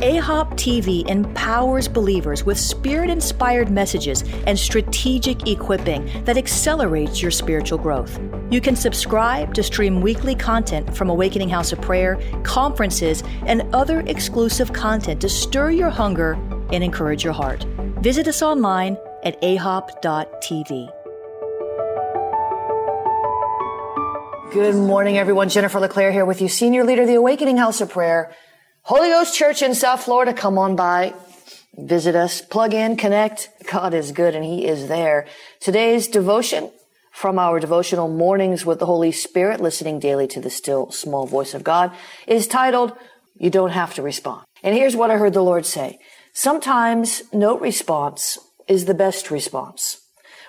AHOP TV empowers believers with spirit inspired messages and strategic equipping that accelerates your spiritual growth. You can subscribe to stream weekly content from Awakening House of Prayer, conferences, and other exclusive content to stir your hunger and encourage your heart. Visit us online at ahop.tv. Good morning, everyone. Jennifer LeClaire here with you, Senior Leader of the Awakening House of Prayer. Holy Ghost Church in South Florida, come on by. Visit us, plug in, connect. God is good and He is there. Today's devotion from our devotional Mornings with the Holy Spirit, listening daily to the still small voice of God, is titled, You Don't Have to Respond. And here's what I heard the Lord say. Sometimes no response is the best response.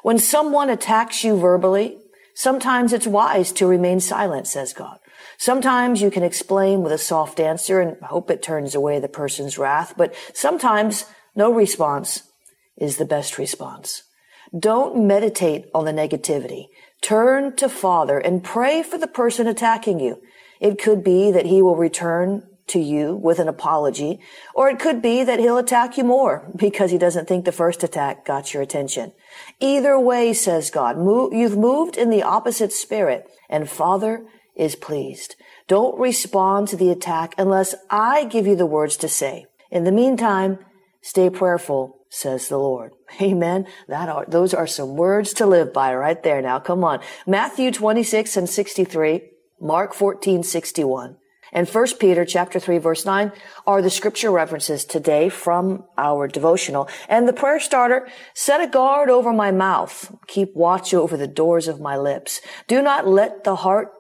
When someone attacks you verbally, sometimes it's wise to remain silent, says God. Sometimes you can explain with a soft answer and hope it turns away the person's wrath, but sometimes no response is the best response. Don't meditate on the negativity. Turn to Father and pray for the person attacking you. It could be that he will return to you with an apology, or it could be that he'll attack you more because he doesn't think the first attack got your attention. Either way, says God, you've moved in the opposite spirit, and Father is pleased. Don't respond to the attack unless I give you the words to say. In the meantime, stay prayerful, says the Lord. Amen. That are, those are some words to live by right there. Now, come on. Matthew 26 and 63, Mark 14, 61. And 1 Peter chapter 3 verse 9 are the scripture references today from our devotional. And the prayer starter, set a guard over my mouth. Keep watch over the doors of my lips. Do not let the heart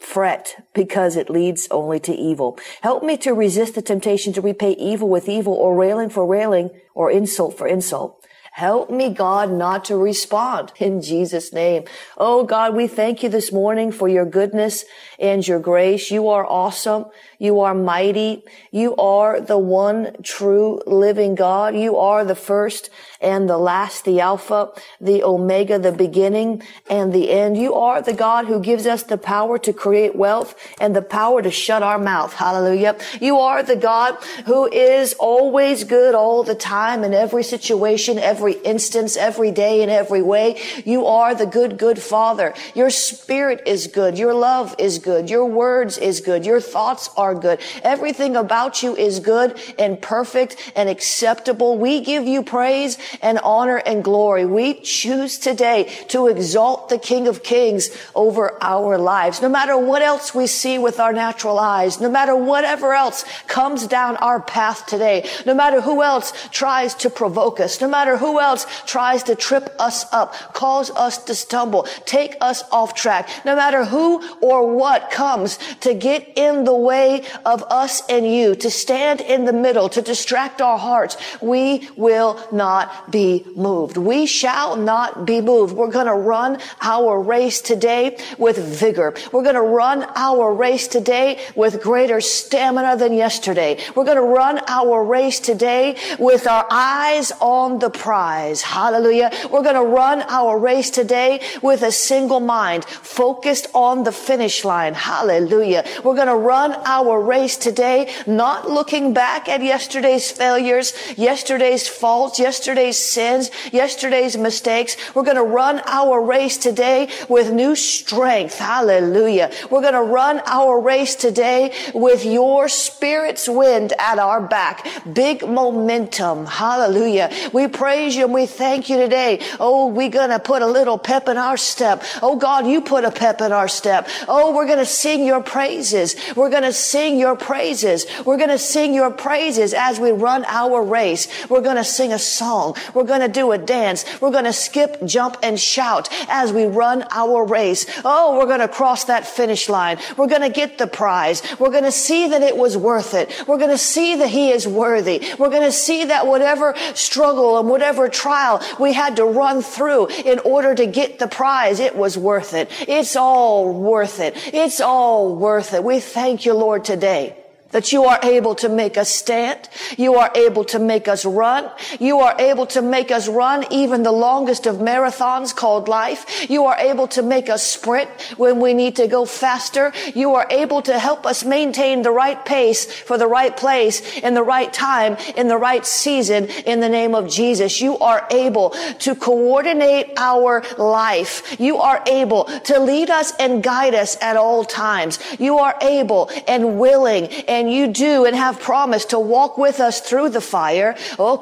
fret because it leads only to evil. Help me to resist the temptation to repay evil with evil or railing for railing or insult for insult. Help me, God, not to respond in Jesus' name. Oh God, we thank you this morning for your goodness and your grace. You are awesome. You are mighty. You are the one true living God. You are the first and the last, the Alpha, the Omega, the beginning and the end. You are the God who gives us the power to create wealth and the power to shut our mouth. Hallelujah. You are the God who is always good all the time in every situation, every instance, every day in every way. You are the good, good Father. Your spirit is good. Your love is good. Your words is good. Your thoughts are good. Everything about you is good and perfect and acceptable. We give you praise and honor and glory. We choose today to exalt the King of Kings over our lives. No matter what else we see with our natural eyes, no matter whatever else comes down our path today, no matter who else tries to provoke us, no matter who else tries to trip us up, cause us to stumble, take us off track, no matter who or what comes to get in the way of us and you to stand in the middle, to distract our hearts, we will not be moved. We shall not be moved. We're going to run our race today with vigor. We're going to run our race today with greater stamina than yesterday. We're going to run our race today with our eyes on the prize. Hallelujah. We're going to run our race today with a single mind focused on the finish line. Hallelujah. We're going to run our our race today, not looking back at yesterday's failures, yesterday's faults, yesterday's sins, yesterday's mistakes. We're going to run our race today with new strength. Hallelujah. We're going to run our race today with your spirit's wind at our back. Big momentum. Hallelujah. We praise praise you and we thank you today. Oh, we're going to put a little pep in our step. Oh God, you put a pep in our step. Oh, we're going to sing your praises. We're going to sing your praises. We're going to sing your praises as we run our race. We're going to sing a song. We're going to do a dance. We're going to skip, jump, and shout as we run our race. Oh, we're going to cross that finish line. We're going to get the prize. We're going to see that it was worth it. We're going to see that he is worthy. We're going to see that whatever struggle and whatever trial we had to run through in order to get the prize, it was worth it. It's all worth it. It's all worth it. We thank you, Lord, today that you are able to make us stand. You are able to make us run. You are able to make us run even the longest of marathons called life. You are able to make us sprint when we need to go faster. You are able to help us maintain the right pace for the right place in the right time in the right season in the name of Jesus. You are able to coordinate our life. You are able to lead us and guide us at all times. You are able and willing and and you do and have promised to walk with us through the fire. Oh,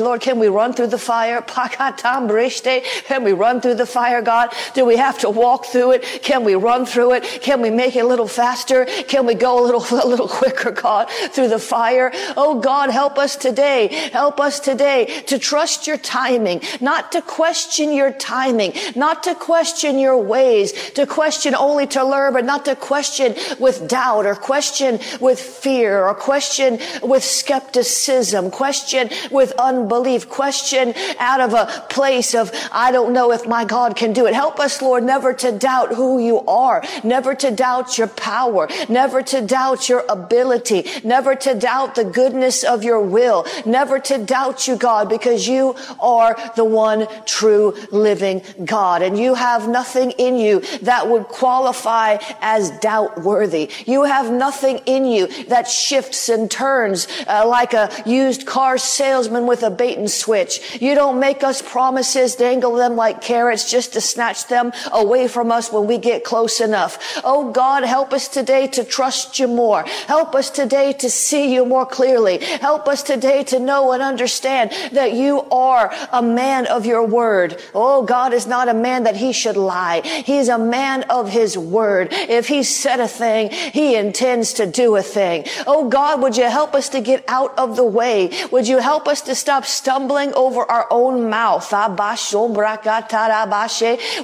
Lord, can we run through the fire? Can we run through the fire, God? Do we have to walk through it? Can we run through it? Can we make it a little faster? Can we go a little, a little quicker, God, through the fire? Oh, God, help us today. Help us today to trust your timing, not to question your timing, not to question your ways, to question only to learn, but not to question with doubt or question with fear or question with skepticism, question with unbelief, question out of a place of, I don't know if my God can do it. Help us, Lord, never to doubt who you are, never to doubt your power, never to doubt your ability, never to doubt the goodness of your will, never to doubt you, God, because you are the one true living God. And you have nothing in you that would qualify as doubt worthy. You have nothing in you that shifts and turns uh, like a used car salesman with a bait and switch. You don't make us promises, dangle them like carrots just to snatch them away from us when we get close enough. Oh God, help us today to trust you more. Help us today to see you more clearly. Help us today to know and understand that you are a man of your word. Oh, God is not a man that he should lie. He's a man of his word. If he said a thing, he intends to do a thing. Oh God, would you help us to get out of the way? Would you help us to stop stumbling over our own mouth?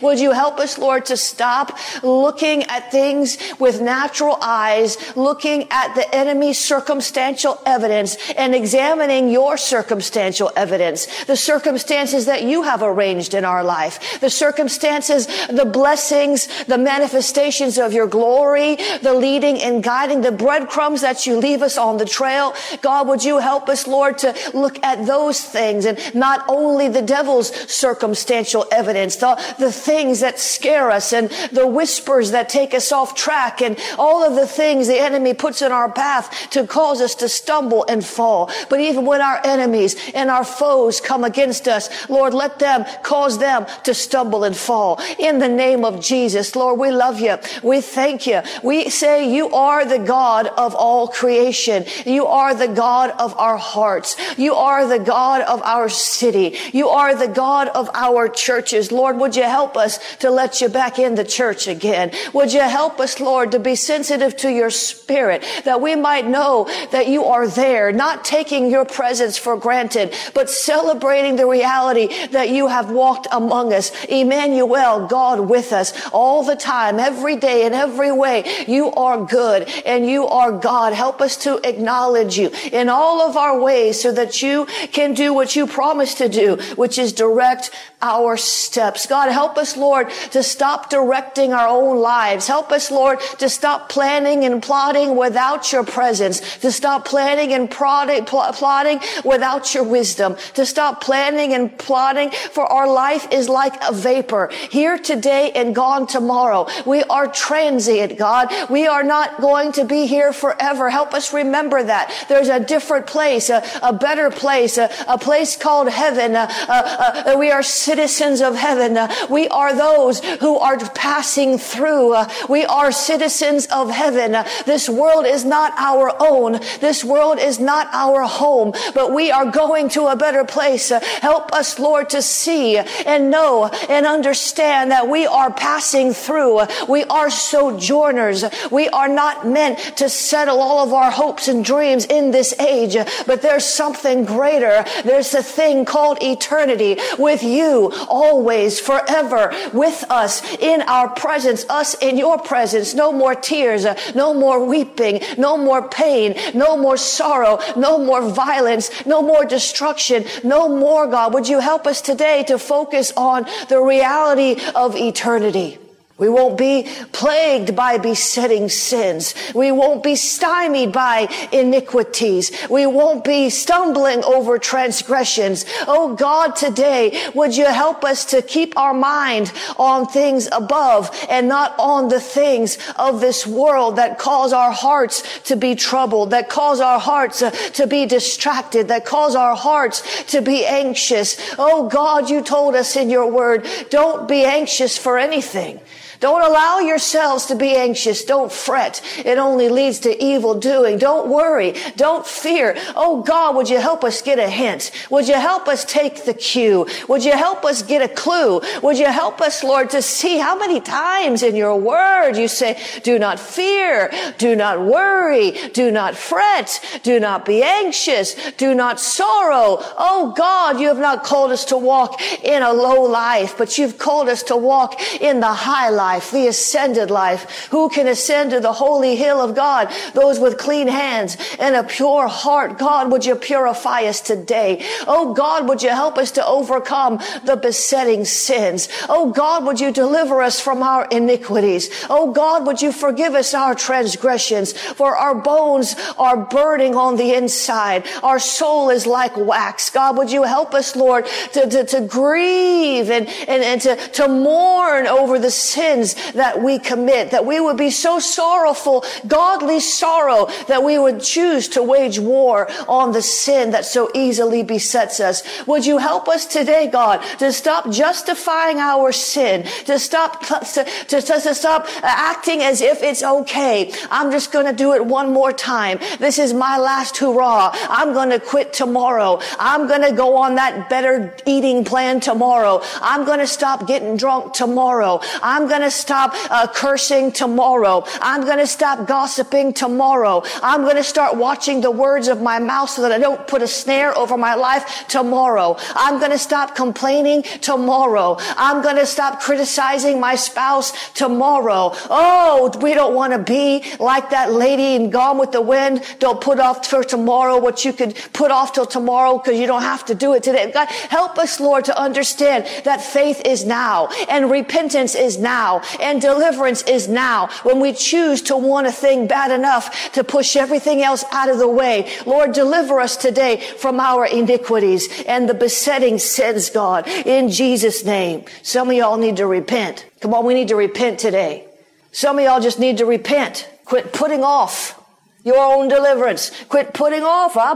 Would you help us, Lord, to stop looking at things with natural eyes, looking at the enemy's circumstantial evidence and examining your circumstantial evidence, the circumstances that you have arranged in our life, the circumstances, the blessings, the manifestations of your glory, the leading and guiding, the breadcrumbs crumbs that you leave us on the trail. God, would you help us, Lord, to look at those things and not only the devil's circumstantial evidence, the, the things that scare us and the whispers that take us off track and all of the things the enemy puts in our path to cause us to stumble and fall. But even when our enemies and our foes come against us, Lord, let them cause them to stumble and fall. In the name of Jesus, Lord, we love you. We thank you. We say you are the God of all creation. You are the God of our hearts. You are the God of our city. You are the God of our churches. Lord, would you help us to let you back in the church again? Would you help us, Lord, to be sensitive to your spirit that we might know that you are there, not taking your presence for granted, but celebrating the reality that you have walked among us. Emmanuel, God with us all the time, every day in every way. You are good and you are God. Help us to acknowledge you in all of our ways so that you can do what you promised to do, which is direct our steps. God, help us, Lord, to stop directing our own lives. Help us, Lord, to stop planning and plotting without your presence, to stop planning and plotting, plotting without your wisdom, to stop planning and plotting for our life is like a vapor here today and gone tomorrow. We are transient, God. We are not going to be here forever. Help us remember that. There's a different place, a, a better place, a, a, place called heaven. Uh, uh, uh, we are sitting citizens of heaven. Uh, we are those who are passing through. Uh, we are citizens of heaven. Uh, this world is not our own. This world is not our home, but we are going to a better place. Help us, Lord, to see and know and understand that we are passing through. We are sojourners. We are not meant to settle all of our hopes and dreams in this age, but there's something greater. There's a thing called eternity with you always, forever, with us in our presence, us in your presence. No more tears, no more weeping, no more pain, no more sorrow, no more violence, no more destruction, no more, God. Would you help us today to focus on the reality of eternity? We won't be plagued by besetting sins. We won't be stymied by iniquities. We won't be stumbling over transgressions. Oh God, today, would you help us to keep our mind on things above and not on the things of this world that cause our hearts to be troubled, that cause our hearts uh, to be distracted, that cause our hearts to be anxious. Oh God, you told us in your word, don't be anxious for anything. Don't allow yourselves to be anxious. Don't fret. It only leads to evil doing. Don't worry. Don't fear. Oh God, would you help us get a hint? Would you help us take the cue? Would you help us get a clue? Would you help us, Lord, to see how many times in your word you say, do not fear, do not worry, do not fret, do not be anxious, do not sorrow. Oh God, you have not called us to walk in a low life, but you've called us to walk in the high life life, the ascended life. Who can ascend to the holy hill of God? Those with clean hands and a pure heart. God, would you purify us today? Oh God, would you help us to overcome the besetting sins? Oh God, would you deliver us from our iniquities? Oh God, would you forgive us our transgressions? For our bones are burning on the inside. Our soul is like wax. God, would you help us, Lord, to, to, to grieve and, and, and to, to mourn over the sin sins that we commit, that we would be so sorrowful, godly sorrow, that we would choose to wage war on the sin that so easily besets us. Would you help us today, God, to stop justifying our sin, to stop, to, to, to stop acting as if it's okay. I'm just going to do it one more time. This is my last hurrah. I'm going to quit tomorrow. I'm going to go on that better eating plan tomorrow. I'm going to stop getting drunk tomorrow. I'm going to to stop uh, cursing tomorrow. I'm going to stop gossiping tomorrow. I'm going to start watching the words of my mouth so that I don't put a snare over my life tomorrow. I'm going to stop complaining tomorrow. I'm going to stop criticizing my spouse tomorrow. Oh, we don't want to be like that lady in Gone with the Wind. Don't put off for tomorrow what you could put off till tomorrow because you don't have to do it today. God, help us, Lord, to understand that faith is now and repentance is now and deliverance is now when we choose to want a thing bad enough to push everything else out of the way. Lord, deliver us today from our iniquities and the besetting sins, God, in Jesus name. Some of y'all need to repent. Come on, we need to repent today. Some of y'all just need to repent. Quit putting off your own deliverance. Quit putting off. Ah,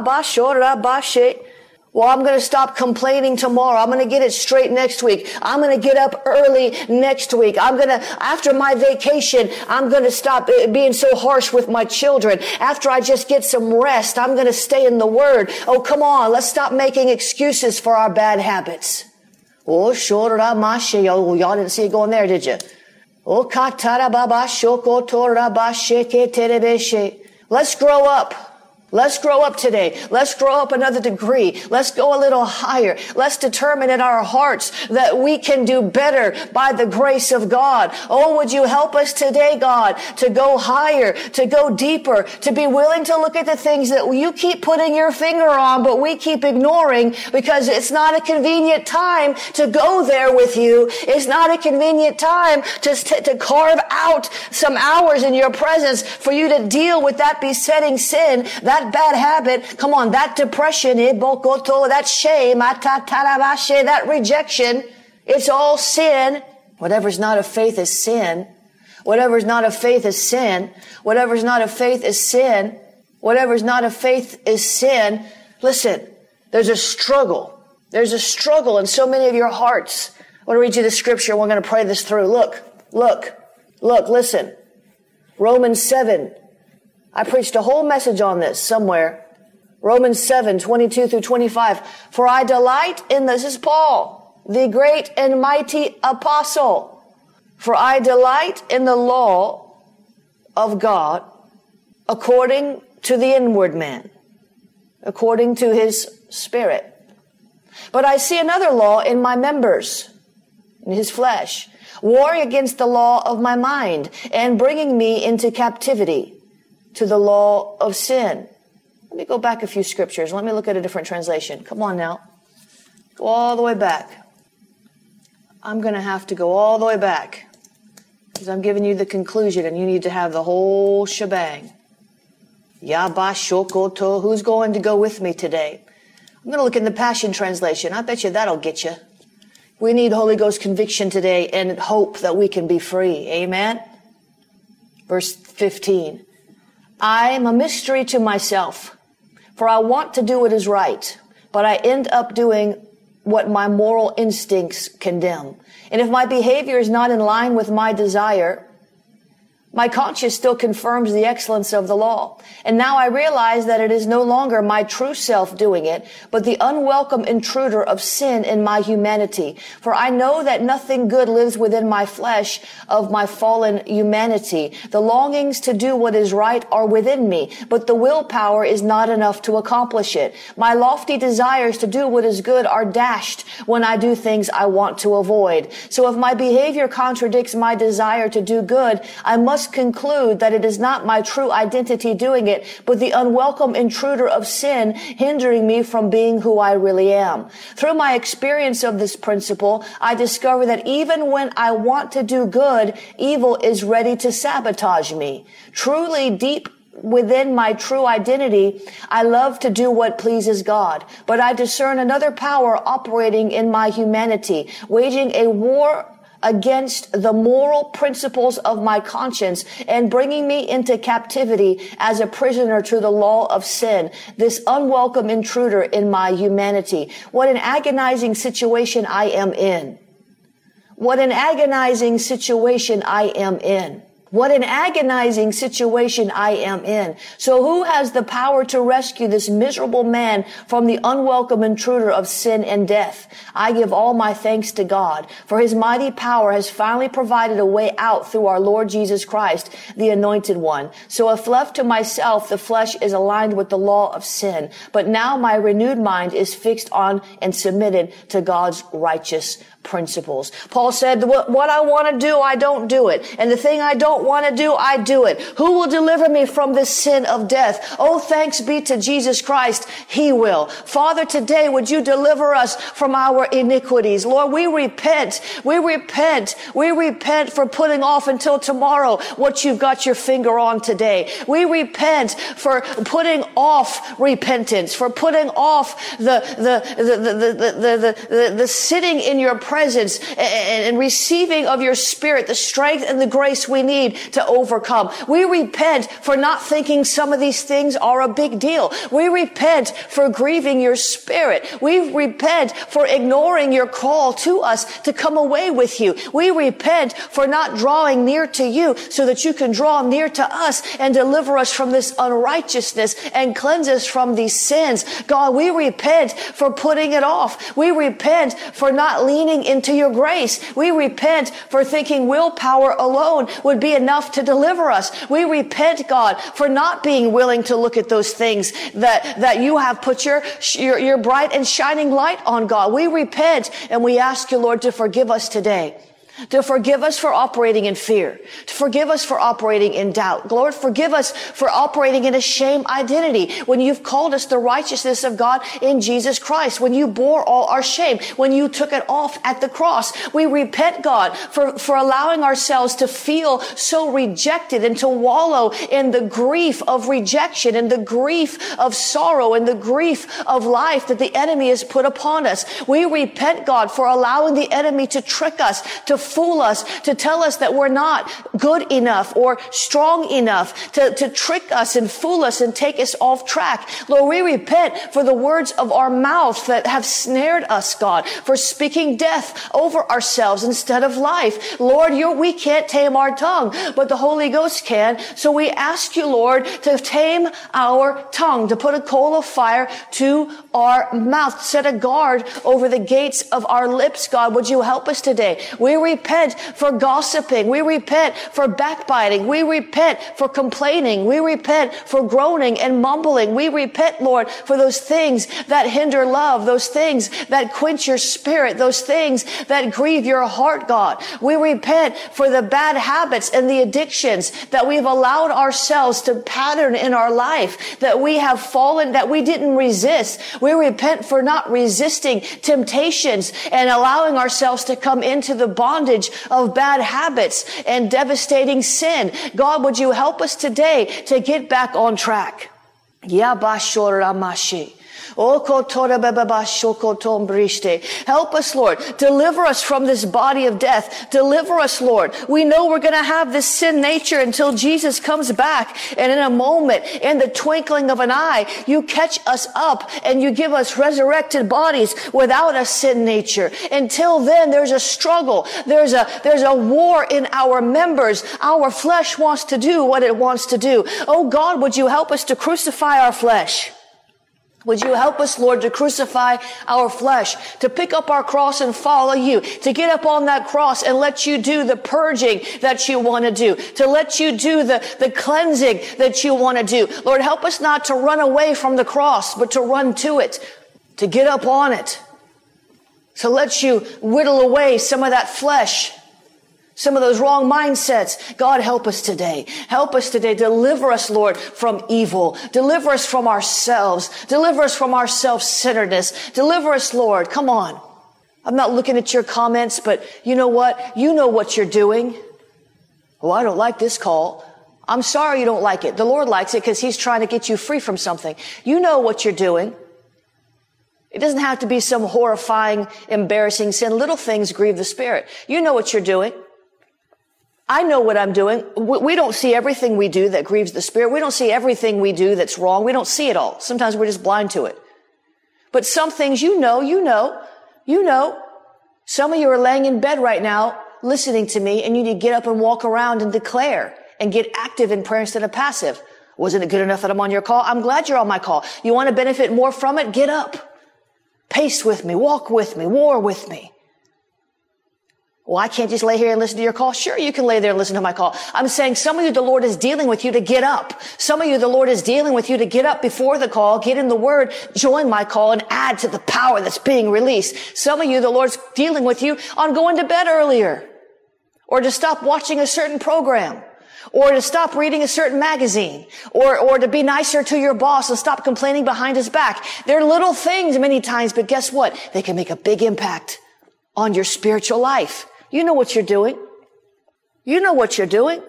well, I'm going to stop complaining tomorrow. I'm going to get it straight next week. I'm going to get up early next week. I'm going to, after my vacation, I'm going to stop eh, being so harsh with my children. After I just get some rest, I'm going to stay in the word. Oh, come on. Let's stop making excuses for our bad habits. Oh, shoramashe. Oh, y'all didn't see it going there, did you? Oh, Let's grow up. Let's grow up today. Let's grow up another degree. Let's go a little higher. Let's determine in our hearts that we can do better by the grace of God. Oh, would you help us today, God, to go higher, to go deeper, to be willing to look at the things that you keep putting your finger on, but we keep ignoring because it's not a convenient time to go there with you. It's not a convenient time to, to carve out some hours in your presence for you to deal with that besetting sin, that that bad habit, come on, that depression, eh, that shame, that rejection, it's all sin. Whatever's not of faith is sin. Whatever's not of faith is sin. Whatever's not of faith is sin. Whatever's not of faith is sin. Listen, there's a struggle There's a struggle in so many of your hearts. I want to read you the scripture. We're going to pray this through. Look, look, look, listen. Romans 7. I preached a whole message on this somewhere. Romans 7, 22 through 25. For I delight in, this is Paul, the great and mighty apostle. For I delight in the law of God according to the inward man, according to his spirit. But I see another law in my members, in his flesh, warring against the law of my mind and bringing me into captivity to the law of sin. Let me go back a few scriptures. Let me look at a different translation. Come on now. Go all the way back. I'm going to have to go all the way back because I'm giving you the conclusion and you need to have the whole shebang. Yabashokoto. Who's going to go with me today? I'm going to look in the Passion Translation. I bet you that'll get you. We need Holy Ghost conviction today and hope that we can be free. Amen. Verse 15. I am a mystery to myself, for I want to do what is right, but I end up doing what my moral instincts condemn. And if my behavior is not in line with my desire, my conscience still confirms the excellence of the law. And now I realize that it is no longer my true self doing it, but the unwelcome intruder of sin in my humanity. For I know that nothing good lives within my flesh of my fallen humanity. The longings to do what is right are within me, but the willpower is not enough to accomplish it. My lofty desires to do what is good are dashed when I do things I want to avoid. So if my behavior contradicts my desire to do good, I must must conclude that it is not my true identity doing it, but the unwelcome intruder of sin hindering me from being who I really am. Through my experience of this principle, I discover that even when I want to do good, evil is ready to sabotage me. Truly deep within my true identity, I love to do what pleases God, but I discern another power operating in my humanity, waging a war against the moral principles of my conscience and bringing me into captivity as a prisoner to the law of sin, this unwelcome intruder in my humanity. What an agonizing situation I am in. What an agonizing situation I am in. What an agonizing situation I am in. So who has the power to rescue this miserable man from the unwelcome intruder of sin and death? I give all my thanks to God, for his mighty power has finally provided a way out through our Lord Jesus Christ, the anointed one. So if left to myself, the flesh is aligned with the law of sin. But now my renewed mind is fixed on and submitted to God's righteous principles. Paul said, what I want to do, I don't do it. And the thing I don't want to do, I do it. Who will deliver me from this sin of death? Oh, thanks be to Jesus Christ. He will. Father, today, would you deliver us from our iniquities? Lord, we repent. We repent. We repent for putting off until tomorrow what you've got your finger on today. We repent for putting off repentance, for putting off the, the, the, the, the, the, the, the sitting in your presence and, receiving of your spirit, the strength and the grace we need to overcome. We repent for not thinking some of these things are a big deal. We repent for grieving your spirit. We repent for ignoring your call to us to come away with you. We repent for not drawing near to you so that you can draw near to us and deliver us from this unrighteousness and cleanse us from these sins. God, we repent for putting it off. We repent for not leaning into your grace. We repent for thinking willpower alone would be enough to deliver us. We repent, God, for not being willing to look at those things that, that you have put your, your, your bright and shining light on, God. We repent and we ask you, Lord, to forgive us today to forgive us for operating in fear, to forgive us for operating in doubt. Lord, forgive us for operating in a shame identity when you've called us the righteousness of God in Jesus Christ, when you bore all our shame, when you took it off at the cross. We repent, God, for, for allowing ourselves to feel so rejected and to wallow in the grief of rejection and the grief of sorrow and the grief of life that the enemy has put upon us. We repent, God, for allowing the enemy to trick us, to fool us, to tell us that we're not good enough or strong enough, to, to trick us and fool us and take us off track. Lord, we repent for the words of our mouth that have snared us, God, for speaking death over ourselves instead of life. Lord, we can't tame our tongue, but the Holy Ghost can. So we ask you, Lord, to tame our tongue, to put a coal of fire to our mouth, set a guard over the gates of our lips, God. Would you help us today? We repent for gossiping. We repent for backbiting. We repent for complaining. We repent for groaning and mumbling. We repent, Lord, for those things that hinder love, those things that quench your spirit, those things that grieve your heart, God. We repent for the bad habits and the addictions that we've allowed ourselves to pattern in our life, that we have fallen, that we didn't resist. We repent for not resisting temptations and allowing ourselves to come into the bondage of bad habits and devastating sin. God, would you help us today to get back on track? Yabashoramashi. Help us, Lord. Deliver us from this body of death. Deliver us, Lord. We know we're going to have this sin nature until Jesus comes back. And in a moment, in the twinkling of an eye, you catch us up and you give us resurrected bodies without a sin nature. Until then, there's a struggle. There's a, there's a war in our members. Our flesh wants to do what it wants to do. Oh God, would you help us to crucify our flesh? Would you help us, Lord, to crucify our flesh, to pick up our cross and follow you, to get up on that cross and let you do the purging that you want to do, to let you do the, the cleansing that you want to do. Lord, help us not to run away from the cross, but to run to it, to get up on it, to let you whittle away some of that flesh some of those wrong mindsets. God, help us today. Help us today. Deliver us, Lord, from evil. Deliver us from ourselves. Deliver us from our self-centeredness. Deliver us, Lord. Come on. I'm not looking at your comments, but you know what? You know what you're doing. Oh, I don't like this call. I'm sorry you don't like it. The Lord likes it because He's trying to get you free from something. You know what you're doing. It doesn't have to be some horrifying, embarrassing sin. Little things grieve the Spirit. You know what you're doing. I know what I'm doing. We don't see everything we do that grieves the spirit. We don't see everything we do that's wrong. We don't see it all. Sometimes we're just blind to it. But some things you know, you know, you know. Some of you are laying in bed right now listening to me and you need to get up and walk around and declare and get active in prayer instead of passive. Wasn't it good enough that I'm on your call? I'm glad you're on my call. You want to benefit more from it? Get up. Pace with me. Walk with me. War with me. Well, I can't just lay here and listen to your call. Sure, you can lay there and listen to my call. I'm saying some of you, the Lord is dealing with you to get up. Some of you, the Lord is dealing with you to get up before the call, get in the word, join my call and add to the power that's being released. Some of you, the Lord's dealing with you on going to bed earlier or to stop watching a certain program or to stop reading a certain magazine, or, or to be nicer to your boss and stop complaining behind his back. They're little things many times, but guess what? They can make a big impact on your spiritual life. You know what you're doing. You know what you're doing.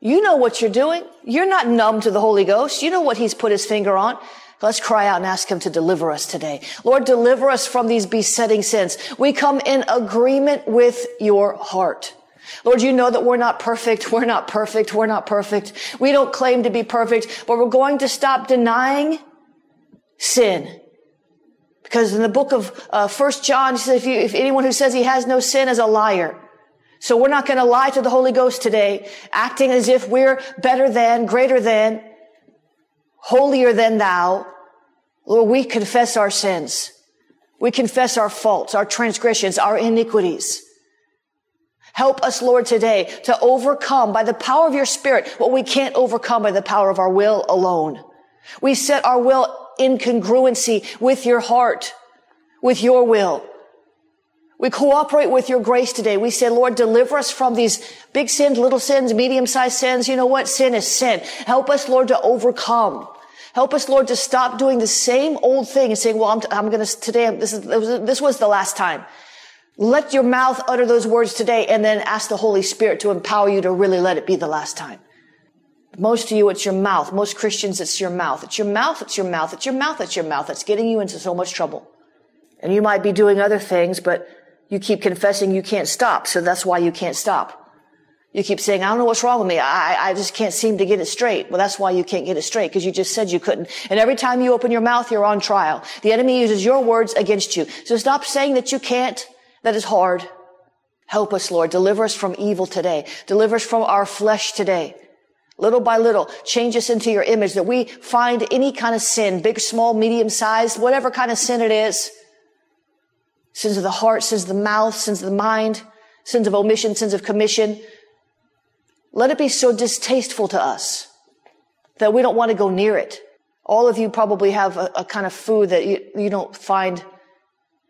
You know what you're doing. You're not numb to the Holy Ghost. You know what He's put His finger on. Let's cry out and ask Him to deliver us today. Lord, deliver us from these besetting sins. We come in agreement with your heart. Lord, you know that we're not perfect. We're not perfect. We're not perfect. We don't claim to be perfect, but we're going to stop denying sin because in the book of uh, First John, says, if, you, if anyone who says he has no sin is a liar. So we're not going to lie to the Holy Ghost today, acting as if we're better than, greater than, holier than thou. Lord, we confess our sins. We confess our faults, our transgressions, our iniquities. Help us, Lord, today to overcome by the power of your spirit what we can't overcome by the power of our will alone. We set our will in congruency with your heart, with your will. We cooperate with your grace today. We say, Lord, deliver us from these big sins, little sins, medium-sized sins. You know what? Sin is sin. Help us, Lord, to overcome. Help us, Lord, to stop doing the same old thing and saying, well, I'm, I'm going to, today, this, is, this was the last time. Let your mouth utter those words today and then ask the Holy Spirit to empower you to really let it be the last time. Most of you, it's your mouth. Most Christians, it's your mouth. It's your mouth, it's your mouth, it's your mouth, it's your mouth. It's getting you into so much trouble. And you might be doing other things, but You keep confessing you can't stop, so that's why you can't stop. You keep saying, I don't know what's wrong with me. I, I just can't seem to get it straight. Well, that's why you can't get it straight, because you just said you couldn't. And every time you open your mouth, you're on trial. The enemy uses your words against you. So stop saying that you can't. That is hard. Help us, Lord. Deliver us from evil today. Deliver us from our flesh today. Little by little, change us into your image that we find any kind of sin, big, small, medium sized, whatever kind of sin it is. Sins of the heart, sins of the mouth, sins of the mind, sins of omission, sins of commission. Let it be so distasteful to us that we don't want to go near it. All of you probably have a, a kind of food that you, you, don't find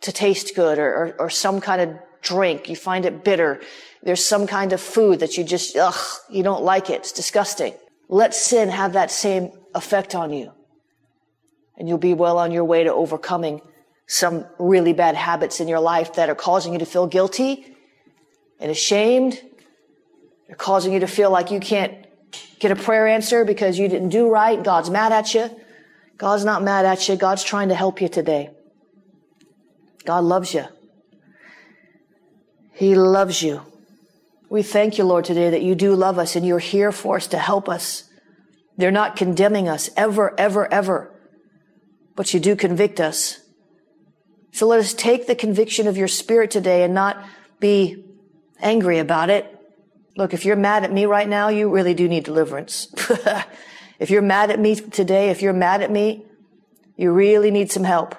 to taste good or, or, or some kind of drink. You find it bitter. There's some kind of food that you just, ugh, you don't like it. It's disgusting. Let sin have that same effect on you. And you'll be well on your way to overcoming some really bad habits in your life that are causing you to feel guilty and ashamed they're causing you to feel like you can't get a prayer answer because you didn't do right. God's mad at you. God's not mad at you. God's trying to help you today. God loves you. He loves you. We thank you, Lord, today that you do love us and you're here for us to help us. They're not condemning us ever, ever, ever, but you do convict us. So let us take the conviction of your spirit today and not be angry about it, Look, if you're mad at me right now, you really do need deliverance. if you're mad at me today, if you're mad at me, you really need some help.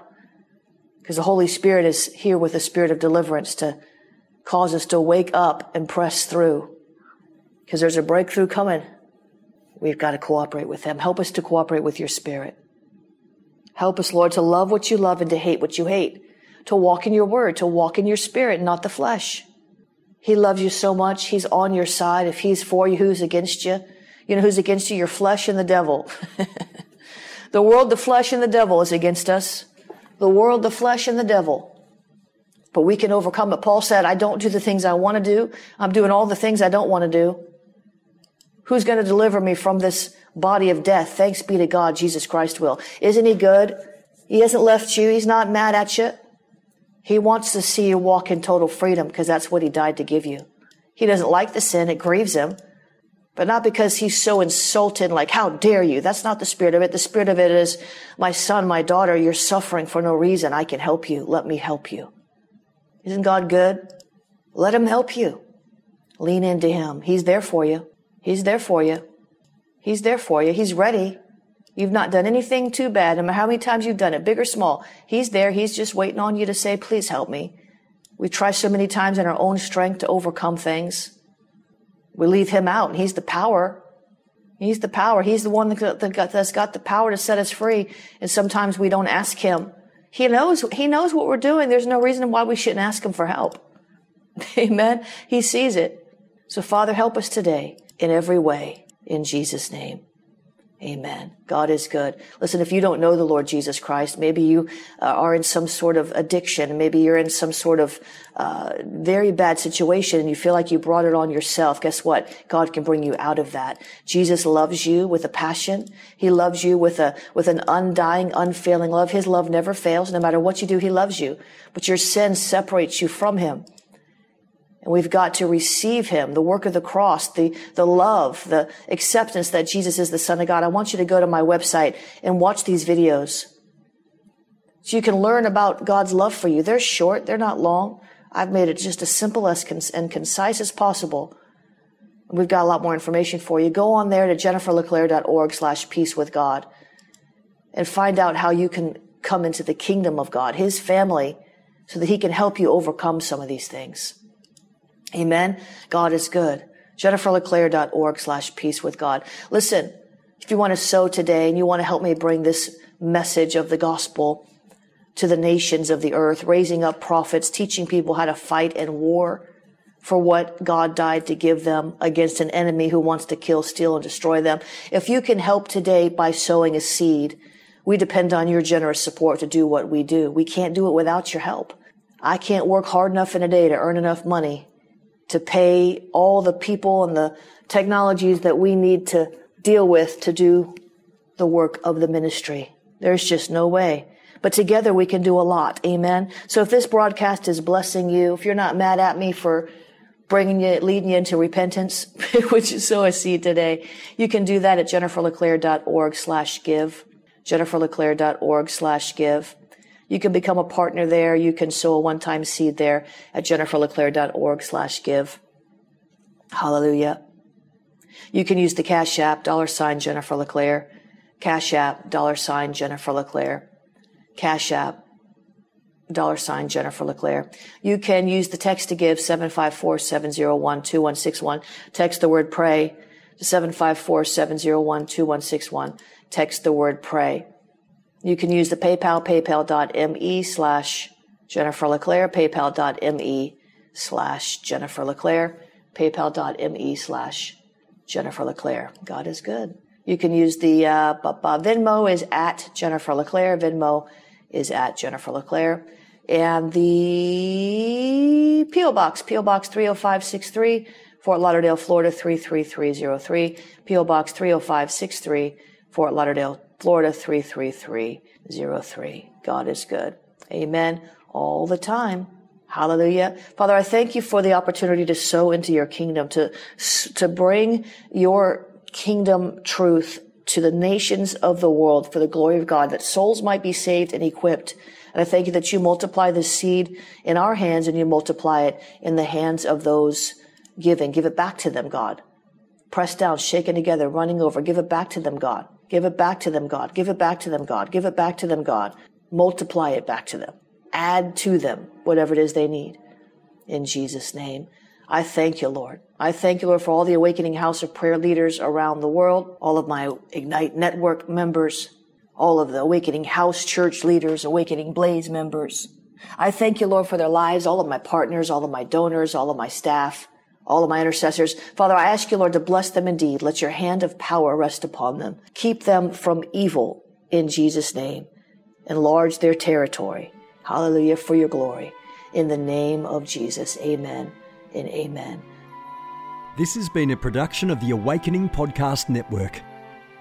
Because the Holy Spirit is here with a spirit of deliverance to cause us to wake up and press through. Because there's a breakthrough coming. We've got to cooperate with Him. Help us to cooperate with your Spirit. Help us, Lord, to love what you love and to hate what you hate. To walk in your word, to walk in your spirit, not the flesh. He loves you so much. He's on your side. If he's for you, who's against you? You know who's against you? Your flesh and the devil. the world, the flesh, and the devil is against us. The world, the flesh, and the devil. But we can overcome it. Paul said, I don't do the things I want to do. I'm doing all the things I don't want to do. Who's going to deliver me from this body of death? Thanks be to God, Jesus Christ will. Isn't he good? He hasn't left you. He's not mad at you. He wants to see you walk in total freedom because that's what he died to give you. He doesn't like the sin. It grieves him, but not because he's so insulted, like, how dare you? That's not the spirit of it. The spirit of it is, my son, my daughter, you're suffering for no reason. I can help you. Let me help you. Isn't God good? Let him help you. Lean into him. He's there for you. He's there for you. He's there for you. He's ready. You've not done anything too bad, no matter how many times you've done it, big or small. He's there. He's just waiting on you to say, please help me. We try so many times in our own strength to overcome things. We leave him out he's the power. He's the power. He's the one that's got the power to set us free. And sometimes we don't ask him. He knows, he knows what we're doing. There's no reason why we shouldn't ask him for help. Amen. He sees it. So Father, help us today in every way in Jesus name. Amen. God is good. Listen, if you don't know the Lord Jesus Christ, maybe you uh, are in some sort of addiction. Maybe you're in some sort of uh, very bad situation and you feel like you brought it on yourself. Guess what? God can bring you out of that. Jesus loves you with a passion. He loves you with a with an undying, unfailing love. His love never fails. No matter what you do, He loves you. But your sin separates you from Him. And we've got to receive him, the work of the cross, the, the love, the acceptance that Jesus is the son of God. I want you to go to my website and watch these videos. So you can learn about God's love for you. They're short. They're not long. I've made it just as simple as and concise as possible. We've got a lot more information for you. Go on there to jenniferleclaire.org slash peace with God and find out how you can come into the kingdom of God, his family, so that he can help you overcome some of these things. Amen. God is good. JenniferLeClaire.org slash peace with God. Listen, if you want to sow today and you want to help me bring this message of the gospel to the nations of the earth, raising up prophets, teaching people how to fight in war for what God died to give them against an enemy who wants to kill, steal, and destroy them. If you can help today by sowing a seed, we depend on your generous support to do what we do. We can't do it without your help. I can't work hard enough in a day to earn enough money to pay all the people and the technologies that we need to deal with to do the work of the ministry. There's just no way. but together we can do a lot. Amen. So if this broadcast is blessing you, if you're not mad at me for bringing you, leading you into repentance, which is so a seed today, you can do that at jenniferleclaire.org slash give, jenniferleclaire.org slash give. You can become a partner there. You can sow a one-time seed there at jenniferleclaire.org slash give. Hallelujah. You can use the Cash App, dollar sign Jennifer LeClaire. Cash App, dollar sign Jennifer LeClaire. Cash App, dollar sign Jennifer LeClaire. You can use the text to give 754-701-2161. Text the word pray to 754-701-2161. Text the word pray. You can use the PayPal, paypal.me slash Jennifer LeClaire, paypal.me slash Jennifer LeClaire, paypal.me slash Jennifer LeClaire. God is good. You can use the uh, Venmo is at Jennifer LeClaire. Venmo is at Jennifer LeClaire. And the P.O. Box, P.O. Box 30563, Fort Lauderdale, Florida 33303. P.O. Box 30563, Fort Lauderdale, Florida 33303. God is good. Amen. All the time. Hallelujah. Father, I thank you for the opportunity to sow into your kingdom, to, to bring your kingdom truth to the nations of the world for the glory of God, that souls might be saved and equipped. And I thank you that you multiply the seed in our hands and you multiply it in the hands of those giving. Give it back to them, God. Pressed down, shaken together, running over. Give it back to them, God. Give it back to them, God. Give it back to them, God. Give it back to them, God. Multiply it back to them. Add to them whatever it is they need. In Jesus' name. I thank you, Lord. I thank you, Lord, for all the Awakening House of Prayer leaders around the world, all of my Ignite Network members, all of the Awakening House Church leaders, Awakening Blaze members. I thank you, Lord, for their lives, all of my partners, all of my donors, all of my staff, all of my intercessors. Father, I ask you, Lord, to bless them indeed. Let your hand of power rest upon them. Keep them from evil in Jesus' name. Enlarge their territory. Hallelujah for your glory. In the name of Jesus, amen and amen. This has been a production of the Awakening Podcast Network.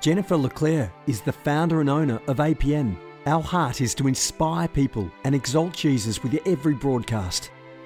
Jennifer LeClaire is the founder and owner of APN. Our heart is to inspire people and exalt Jesus with every broadcast.